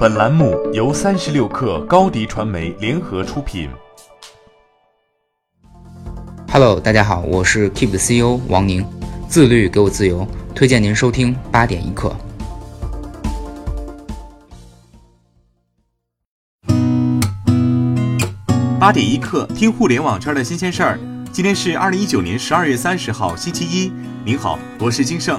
本栏目由三十六氪高低传媒联合出品。Hello，大家好，我是 Keep 的 CEO 王宁，自律给我自由，推荐您收听八点一刻。八点一刻，听互联网圈的新鲜事儿。今天是二零一九年十二月三十号，星期一。您好，我是金盛。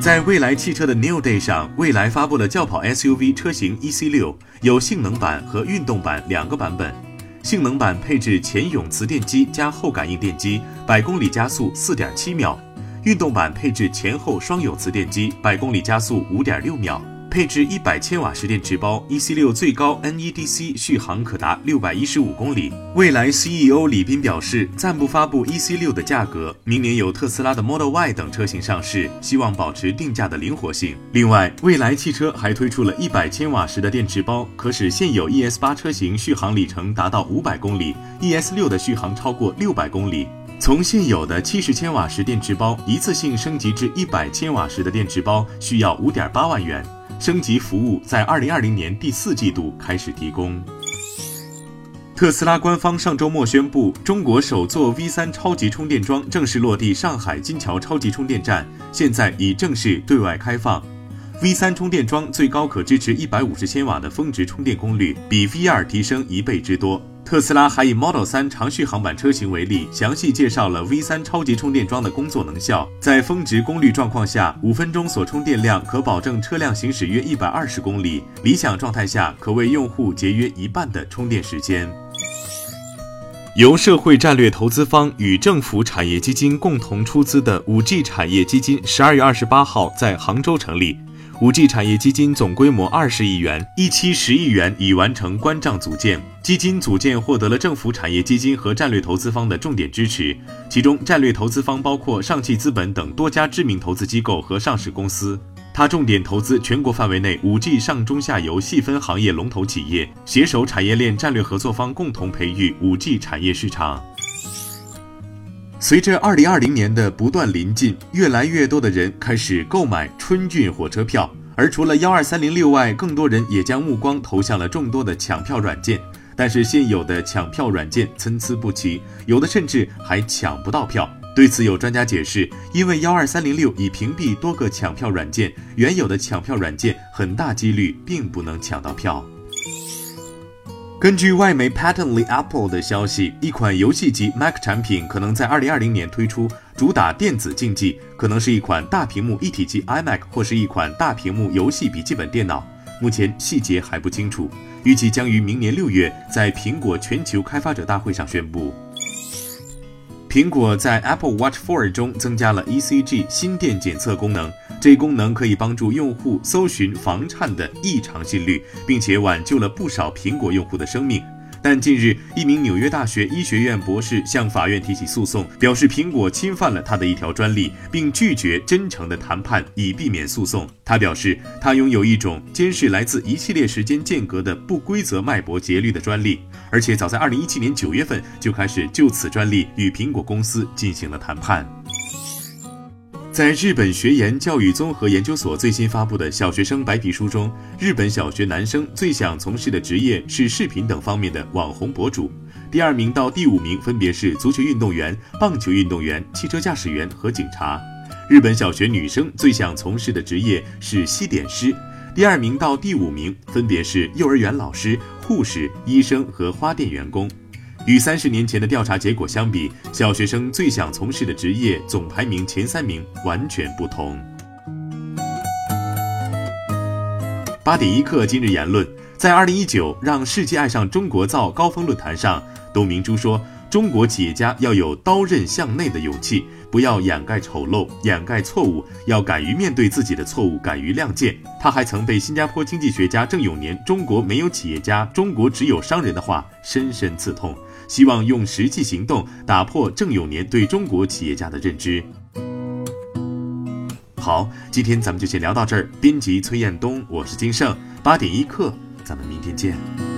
在蔚来汽车的 New Day 上，蔚来发布了轿跑 SUV 车型 EC6，，有性能版和运动版两个版本。性能版配置前永磁电机加后感应电机，百公里加速四点七秒；运动版配置前后双永磁电机，百公里加速五点六秒。配置一百千瓦时电池包，EC 六最高 NEDC 续航可达六百一十五公里。蔚来 CEO 李斌表示，暂不发布 EC 六的价格，明年有特斯拉的 Model Y 等车型上市，希望保持定价的灵活性。另外，蔚来汽车还推出了一百千瓦时的电池包，可使现有 ES 八车型续航里程达到五百公里，ES 六的续航超过六百公里。从现有的七十千瓦时电池包一次性升级至一百千瓦时的电池包，需要五点八万元。升级服务在二零二零年第四季度开始提供。特斯拉官方上周末宣布，中国首座 V 三超级充电桩正式落地上海金桥超级充电站，现在已正式对外开放。V 三充电桩最高可支持一百五十千瓦的峰值充电功率，比 V 二提升一倍之多。特斯拉还以 Model 3长续航版车型为例，详细介绍了 V3 超级充电桩的工作能效。在峰值功率状况下，五分钟所充电量可保证车辆行驶约一百二十公里，理想状态下可为用户节约一半的充电时间。由社会战略投资方与政府产业基金共同出资的 5G 产业基金，十二月二十八号在杭州成立。五 G 产业基金总规模二十亿元，一期十亿元已完成关账组建。基金组建获得了政府产业基金和战略投资方的重点支持，其中战略投资方包括上汽资本等多家知名投资机构和上市公司。它重点投资全国范围内五 G 上中下游细分行业龙头企业，携手产业链战略合作方，共同培育五 G 产业市场。随着二零二零年的不断临近，越来越多的人开始购买春运火车票，而除了幺二三零六外，更多人也将目光投向了众多的抢票软件。但是现有的抢票软件参差不齐，有的甚至还抢不到票。对此，有专家解释，因为幺二三零六已屏蔽多个抢票软件，原有的抢票软件很大几率并不能抢到票。根据外媒 Patently Apple 的消息，一款游戏级 Mac 产品可能在2020年推出，主打电子竞技，可能是一款大屏幕一体机 iMac 或是一款大屏幕游戏笔记本电脑，目前细节还不清楚，预计将于明年六月在苹果全球开发者大会上宣布。苹果在 Apple Watch 4中增加了 ECG 心电检测功能，这一功能可以帮助用户搜寻房颤的异常心率，并且挽救了不少苹果用户的生命。但近日，一名纽约大学医学院博士向法院提起诉讼，表示苹果侵犯了他的一条专利，并拒绝真诚的谈判以避免诉讼。他表示，他拥有一种监视来自一系列时间间隔的不规则脉搏节律的专利，而且早在2017年9月份就开始就此专利与苹果公司进行了谈判。在日本学研教育综合研究所最新发布的小学生白皮书中，日本小学男生最想从事的职业是视频等方面的网红博主，第二名到第五名分别是足球运动员、棒球运动员、汽车驾驶员和警察。日本小学女生最想从事的职业是西点师，第二名到第五名分别是幼儿园老师、护士、医生和花店员工。与三十年前的调查结果相比，小学生最想从事的职业总排名前三名完全不同。八点一刻，今日言论，在二零一九让世界爱上中国造高峰论坛上，董明珠说：“中国企业家要有刀刃向内的勇气，不要掩盖丑陋、掩盖错误，要敢于面对自己的错误，敢于亮剑。”他还曾被新加坡经济学家郑永年“中国没有企业家，中国只有商人”的话深深刺痛。希望用实际行动打破郑永年对中国企业家的认知。好，今天咱们就先聊到这儿。编辑崔彦东，我是金盛，八点一刻，咱们明天见。